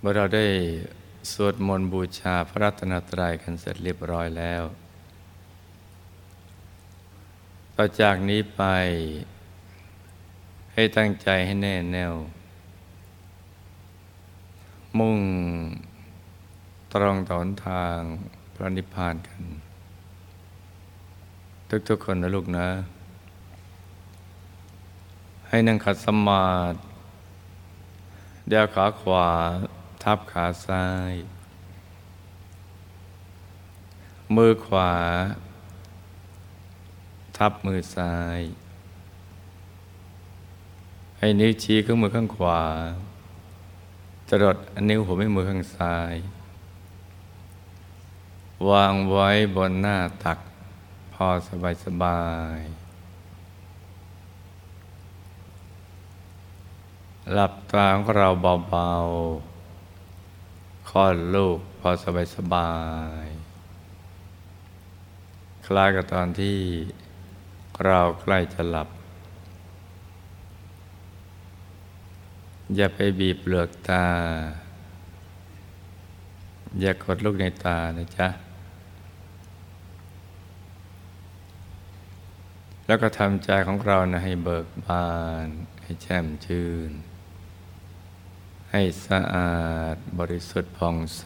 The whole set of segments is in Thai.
เมื่อเราได้สวดมนต์บูชาพระรัตนตรัยกันเสร็จเรียบร้อยแล้ว ต่อจากนี้ไปให้ตั้งใจให้แน่แน่ว มุ่งตรงต่อทางพระนิพพานกัน ทุกๆคนนะลูกนะ ให้นั่งขัดสมาธิเดี๋ยวขาขวา ทับขาซ้าย มือขวา ทับมือซ้าย ให้นิ้วชี้ข้างมือข้างขวาจรดนิ้วหัวแม่มือข้างซ้าย วางไว้บนหน้าตัก พอสบายสบายหลับตาของเราเบาๆ คลอดลูกพอสบายสบาย คล้ายกับตอนที่เราใกล้จะหลับ อย่าไปบีบเปลือกตา อย่ากดลูกในตานะจ๊ะ แล้วก็ทำใจของเรานะให้เบิกบาน ให้แช่มชื่น ให้สะอาดบริสุทธิ์ผ่องใส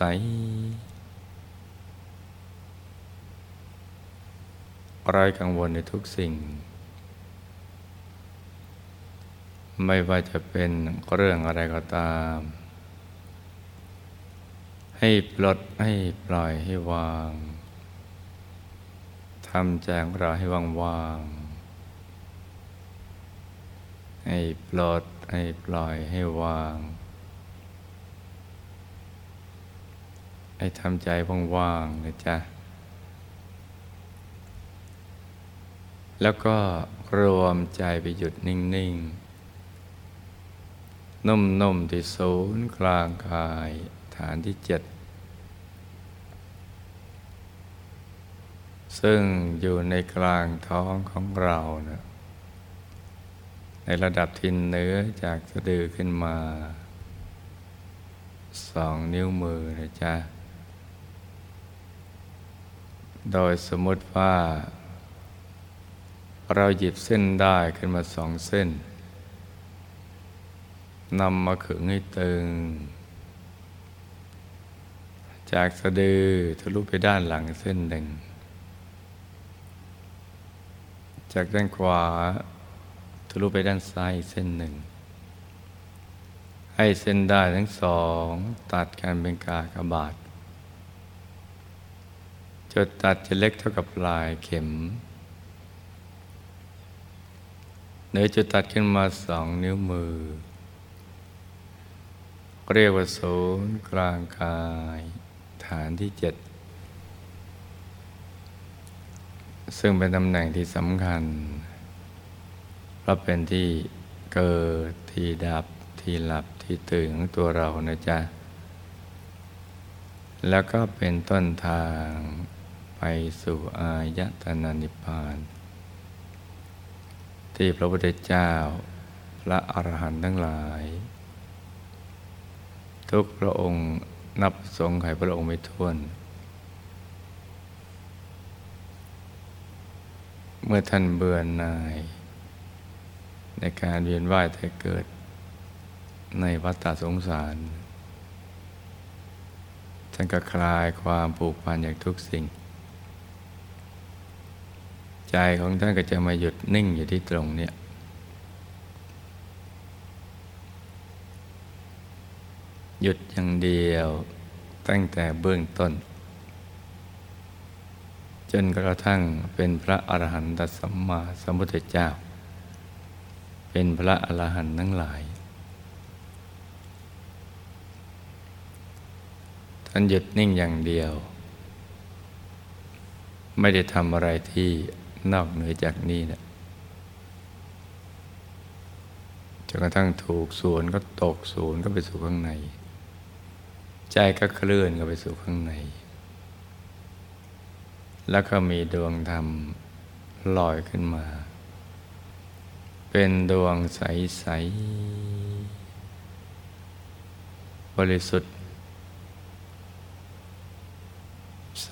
ไร้กังวลในทุกสิ่ง ไม่ว่าจะเป็นเรื่องอะไรก็ตาม ให้ปลดให้ปล่อยให้วาง ทำใจของเราให้ว่างๆให้ปลดให้ปล่อยให้วาง ให้ทำใจว่างๆนะจ๊ะ แล้วก็รวมใจไปหยุดนิ่ง ๆ นุ่ม ๆ ที่ศูนย์กลางกายฐานที่เจ็ด ซึ่งอยู่ในกลางท้องของเรานะในระดับทินเนื้อจากสะดือขึ้นมาสองนิ้วมือนะจ๊ะ โดยสมมติว่า เราหยิบเส้นได้ขึ้นมาสองเส้นนำมาขึงให้ตึง จากสะดือทะลุไปด้านหลังเส้นหนึ่ง จากด้านขวาทะลุไปด้านซ้ายเส้นหนึ่ง ให้เส้นได้ทั้งสอง ตัดกันเป็นกากบาท จุดตัดจะเล็กเท่ากับปลายเข็มเนื้อจุดตัดขึ้นมาสองนิ้วมือ เรียกว่าศูนย์กลางกาย ฐานที่เจ็ดซึ่งเป็นตำแหน่งที่สำคัญ เพราะเป็นที่เกิดที่ดับที่หลับที่ตื่นของตัวเรานะจ๊ะ แล้วก็เป็นต้นทาง ไปสู่อายตนะนิพพาน ที่พระพุทธเจ้าพระอรหันต์ทั้งหลาย ทุกพระองค์นับสงไขพระองค์ไม่ท้วน เมื่อท่านเบื่อหน่าย ในการเวียนว่ายแต่เกิดในวัฏฏสงสาร ท่านก็คลายความผูกพันอย่างทุกสิ่ง ใจของท่านก็จะมาหยุดนิ่งอยู่ที่ตรงเนี้ยหยุดอย่างเดียวตั้งแต่เบื้องต้น จนกระทั่งเป็นพระอรหันตสัมมาสัมพุทธเจ้า เป็นพระอรหันต์ทั้งหลาย ท่านหยุดนิ่งอย่างเดียว ไม่ได้ทำอะไรที่ นอกเหนือจากนี้นะจนกระทั่งถูกส่วนก็ตกศูนย์ก็ไปสู่ข้างใน ใจก็เคลื่อนก็ไปสู่ข้างใน แล้วก็มีดวงธรรมลอยขึ้นมา เป็นดวงใส ๆ บริสุทธิ์ ใส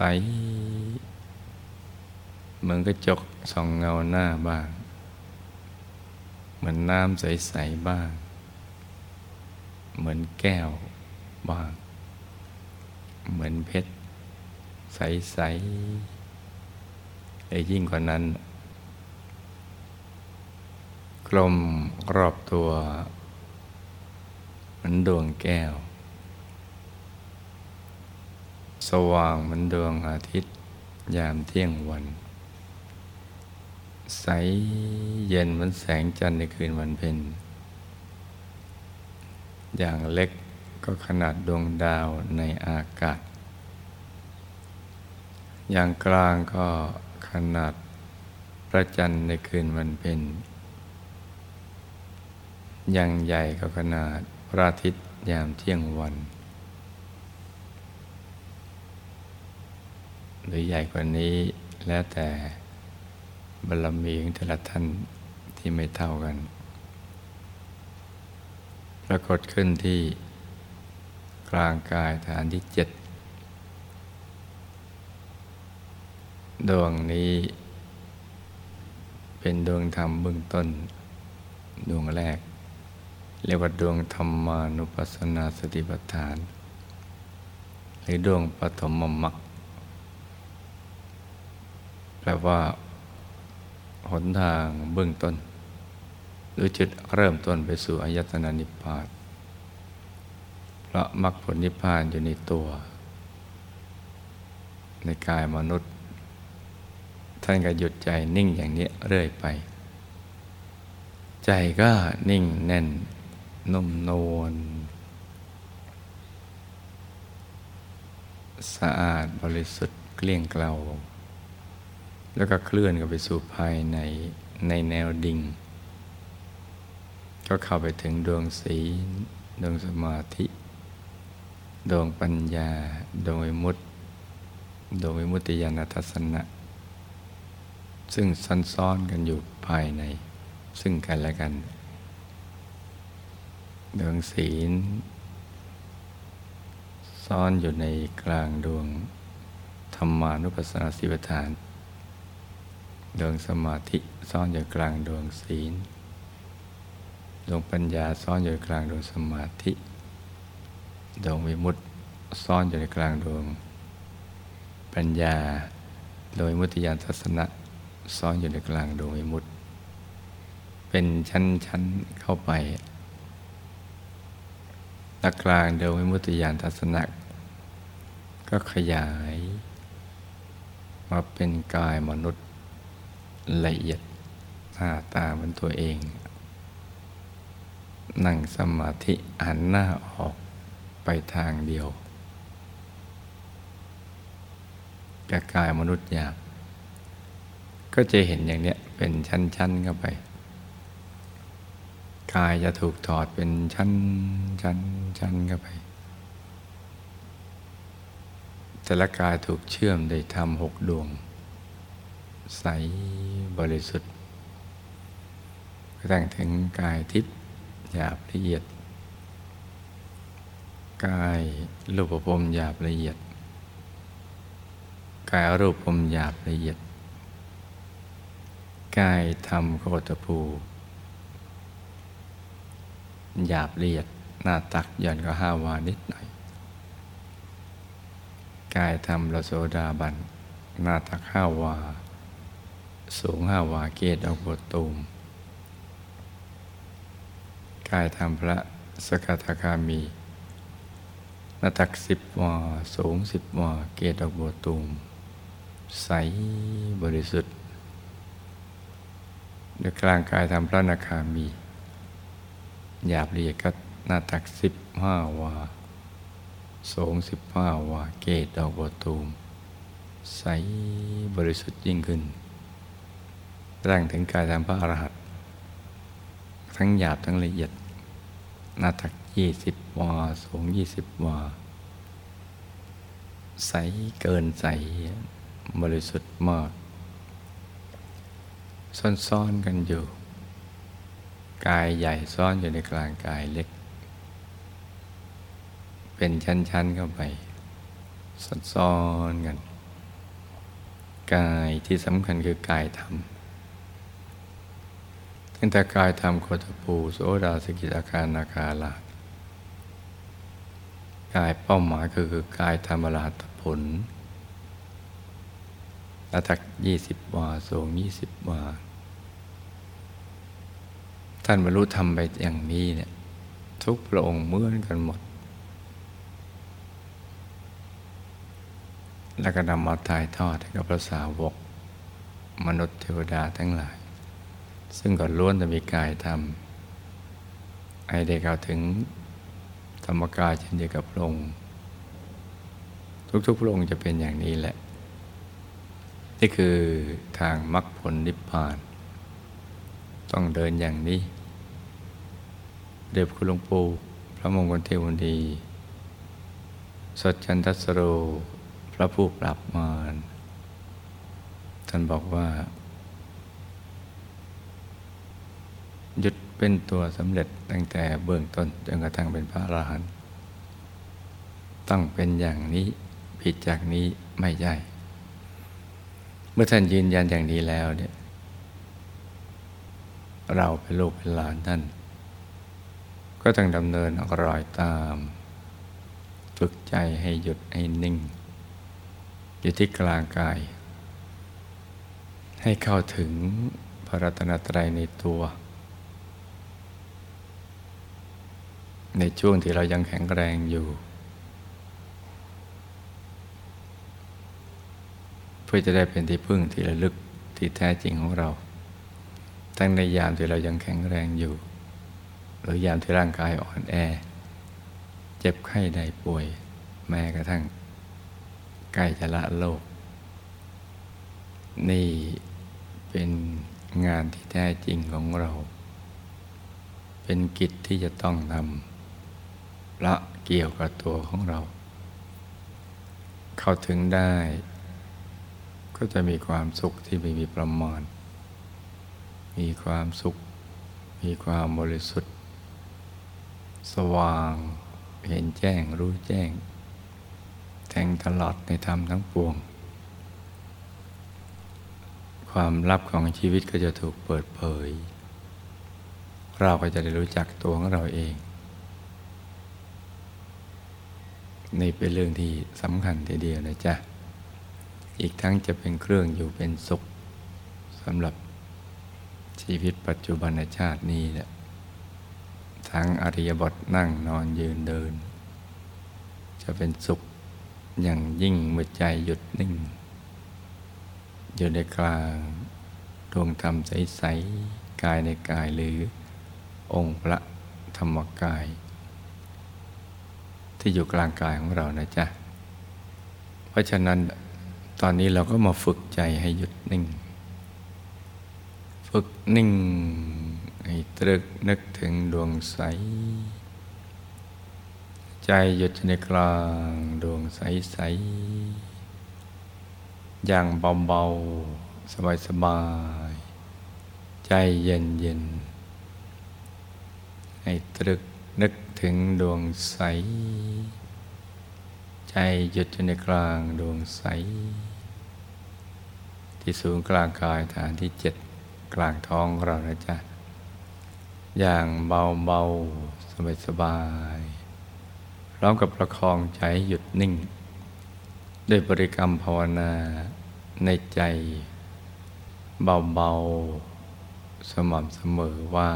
เหมือนกระจกส่องเงาหน้าบ้าง เหมือนน้ำใส ๆ บ้าง เหมือนแก้วบ้าง เหมือนเพชร ใสๆไอ้ยิ่งกว่านั้น กลมรอบตัว เหมือนดวงแก้ว สว่างเหมือนดวงอาทิตย์ยามเที่ยงวัน ใสเย็นเหมือนแสงจันทร์ในคืนวันเพ็ญอย่างเล็กก็ขนาดดวงดาวในอากาศ อย่างกลางก็ขนาดพระจันทร์ในคืนวันเพ็ญอย่างใหญ่ก็ขนาดพระอาทิตย์ยามเที่ยงวัน หรือใหญ่กว่านี้แล้วแต่ บารมีของแต่ละท่านที่ไม่เท่ากัน ปรากฏขึ้นที่กลางกายฐานที่เจ็ดดวงนี้เป็นดวงธรรมเบื้องต้น ดวงแรก เรียกว่าดวงธรรมานุปัสสนาสติปัฏฐาน หรือดวงปฐมมรรคแปลว่า หนทางเบื้องต้น หรือจุดเริ่มต้นไปสู่อายตนะนิพพานเพราะมรรคผลนิพพานอยู่ในตัว ในกายมนุษย์ ท่านก็หยุดใจนิ่งอย่างนี้เรื่อยไป ใจก็นิ่งแน่นนุ่มนวลสะอาดบริสุทธิ์เกลี้ยงเกลา แล้วก็เคลื่อนกันไปสู่ภายในในแนวดิ่ง ก็เข้าไปถึงดวงสีดวงสมาธิ ดวงปัญญา ดวงมุตติดวงมุตติญาณทัศนะ ซึ่งซันซ้อนกันอยู่ภายใน ซึ่งกันและกัน ดวงศีลซ่อนอยู่ในกลางดวงธรรมานุปัสสนาสิบฐาน ดวงสมาธิซ่อนอยู่กลางดวงศีล ดวงปัญญาซ่อนอยู่กลางดวงสมาธิ ดวงวิมุตติซ่อนอยู่ในกลางดวง ปัญญา โดยมุติยานทัศนะซ่อนอยู่ในกลางดวงวิมุตติ เป็นชั้นๆเข้าไปตะกลางเดิมวิมุตติยานทัศนะก็ขยาย มาเป็นกายมนุษย์ ละเอียดหน้าตาเหมือนตัวเอง นั่งสมาธิหันหน้าออกไปทางเดียวกับกายมนุษย์หยาบก็จะเห็นอย่างเนี้ยเป็นชั้นๆเข้าไป กายจะถูกถอดเป็นชั้นชั้นชั้นเข้าไป แต่ละกายถูกเชื่อมได้ทำหกดวง ใสบริสุทธิ์กระทั่งถึงกายทิพย์หยาบละเอียด กายรูปภพหยาบละเอียด กายรูปภพหยาบละเอียด กายธรรมโคตภูหยาบละเอียดหน้าตักย่อนก็ห้าวานิดหน่อย กายทำระโสดาบันหน้าตักห้าวา สูงห้าวาเกตออกบทตูมกายทำพระสกทาคามีหน้าตักสิบวาสูงสิบวาเกตออกบทตูม ใสบริสุทธิ์ในกลางกายทำพระนาคามี หยาบละเอียดก็หน้าตักสิบห้าวาสูงสิบห้าวาเกตดอกบัวตูม ใสบริสุทธิ์ยิ่งขึ้น ร่างถึงกายทางพระอรหันต์ทั้งหยาบทั้งละเอียดหน้าตักยี่สิบวาสูงยี่สิบวา ใสเกินใส บริสุทธิ์มาก ซ่อนๆกันอยู่ กายใหญ่ซ่อนอยู่ในกลางกายเล็ก เป็นชั้นๆเข้าไปซ้อนๆกัน กายที่สำคัญคือกายธรรม ตั้งแต่กายธรรมโคตปูโสดาสกิอาการนาคาลากายเป้าหมายก็คือกายธรรมราตผลระดักยี่สิบวาสูงยี่สิบวา ท่านบรรลุธรรมไปอย่างนี้เนี่ยทุกพระองค์เหมือนกันหมด แล้วก็นำมาถ่ายทอดให้กับพระสาวก มนุษย์เทวดาทั้งหลาย ซึ่งก็ล้วนจะมีกายธรรมให้ได้กล่าวถึงธรรมกายเช่นเดียวกับพระองค์ทุกๆพระองค์จะเป็นอย่างนี้แหละ นี่คือทางมรรคผลนิพพาน ต้องเดินอย่างนี้ เด็บคุณหลวงปู่พระมงคลเทวดีสดจันทัสโร พระผู้ปรับมารท่านบอกว่า หยุดเป็นตัวสำเร็จตั้งแต่เบื้องต้นจนกระทั่งเป็นพระอรหันต์ต้องเป็นอย่างนี้ผิดจากนี้ไม่ใช่เมื่อท่านยืนยันอย่างนี้แล้วเนี่ยเราเป็นลูกเป็นหลานท่าน ก็ต้องดำเนินรอยตามฝึกใจให้หยุดให้นิ่ง อยู่ที่กลางกาย ให้เข้าถึงพระรัตนตรัยในตัว ในช่วงที่เรายังแข็งแรงอยู่ เพื่อจะได้เป็นที่พึ่งที่ระลึกที่แท้จริงของเรา ทั้งในยามที่เรายังแข็งแรงอยู่ หรือยามที่ร่างกายอ่อนแอ เจ็บไข้ได้ป่วย แม้กระทั่ง ใกล้จะละโลก นี่เป็นงานที่แท้จริงของเรา เป็นกิจที่จะต้องทำ ละเกี่ยวกับตัวของเรา เข้าถึงได้ ก็จะมีความสุขที่ไม่มีประมาณ มีความสุข มีความบริสุทธิ์ สว่างเห็นแจ้งรู้แจ้ง แทงตลอดในธรรมทั้งปวง ความลับของชีวิตก็จะถูกเปิดเผย เราก็จะได้รู้จักตัวของเราเอง นี่เป็นเรื่องที่สำคัญทีเดียวนะจ๊ะ อีกทั้งจะเป็นเครื่องอยู่เป็นสุขสำหรับชีวิตปัจจุบันชาตินี้แหละทั้งอริยบทนั่งนอนยืนเดิน จะเป็นสุขอย่างยิ่งเมื่อใจหยุดนิ่ง อยู่ในกลางดวงธรรมใส ๆ กายในกายหรือองค์พระธรรมกาย ที่อยู่กลางกายของเรานะจ๊ะ เพราะฉะนั้นตอนนี้เราก็มาฝึกใจให้หยุดนิ่ง ฝึกนิ่ง ให้ตรึกนึกถึงดวงใส ใจหยุดในกลางดวงใสใส อย่างเบาๆ สบายๆ ใจเย็นเย็นให้ตรึกนึก ถึงดวงใส ใจหยุดอยู่ในกลางดวงใส ที่ศูนย์กลางกายฐานที่เจ็ดกลางท้องเรานะจ๊ะ อย่างเบาเบาสบายสบายพร้อมกับประคองใจหยุดนิ่ง ด้วยบริกรรมภาวนาในใจเบาเบาสม่ำเสมอว่า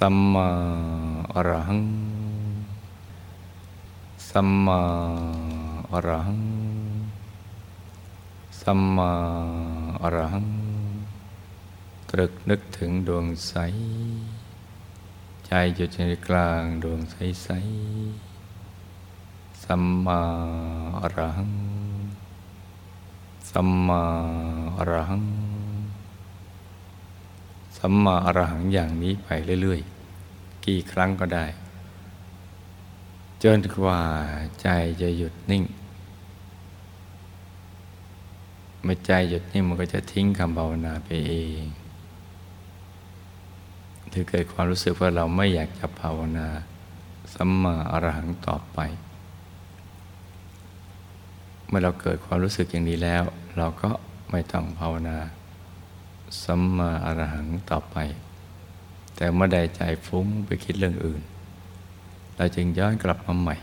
สัมมาอรหัง สัมมาอรหัง สัมมาอรหัง ตรึกนึกถึงดวงใส ใจอยู่ในกลางดวงใสใส สัมมาอรหัง สัมมาอรหัง สัมมาอรหังอย่างนี้ไปเรื่อย ๆ กี่ครั้งก็ได้ จนกว่าใจจะหยุดนิ่ง เมื่อใจหยุดนิ่งมันก็จะทิ้งคำภาวนาไปเองถือเกิดความรู้สึกว่าเราไม่อยากจะภาวนาสัมมาอรหังต่อไป เมื่อเราเกิดความรู้สึกอย่างนี้แล้ว เราก็ไม่ต้องภาวนา สัมมาอรหังต่อไป แต่เมื่อใดใจฟุ้งไปคิดเรื่องอื่น เราจึงย้อนกลับมาใหม่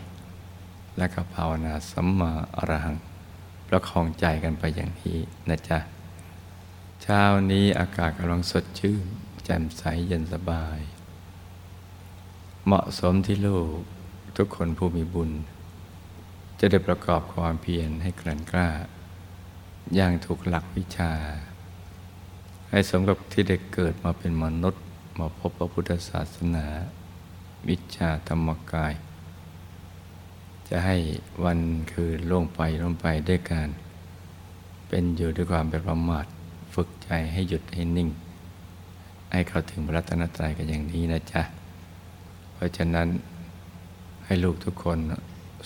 และก็ภาวนาสัมมาอรหังประคองใจกันไปอย่างนี้นะจ๊ะ เช้านี้อากาศกำลังสดชื่น แจ่มใสเย็นสบาย เหมาะสมที่ลูกทุกคนผู้มีบุญ จะได้ประกอบความเพียรให้กลั่นกล้า อย่างถูกหลักวิชา ให้สมกับที่ได้เกิดมาเป็นมนุษย์ มาพบพระพุทธศาสนา วิชาธรรมกาย จะให้วันคืนล่วงไปล่วงไปด้วยการเป็นอยู่ด้วยความเป็นประมาทฝึกใจให้หยุดให้นิ่ง ให้เข้าถึงพระรัตนตรัยกันอย่างนี้นะจ๊ะ เพราะฉะนั้นให้ลูกทุกคน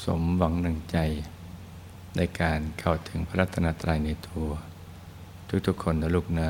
สมหวังหนึ่งใจในการเข้าถึงพระรัตนตรัยในตัว ทุกๆคนนะลูกนะ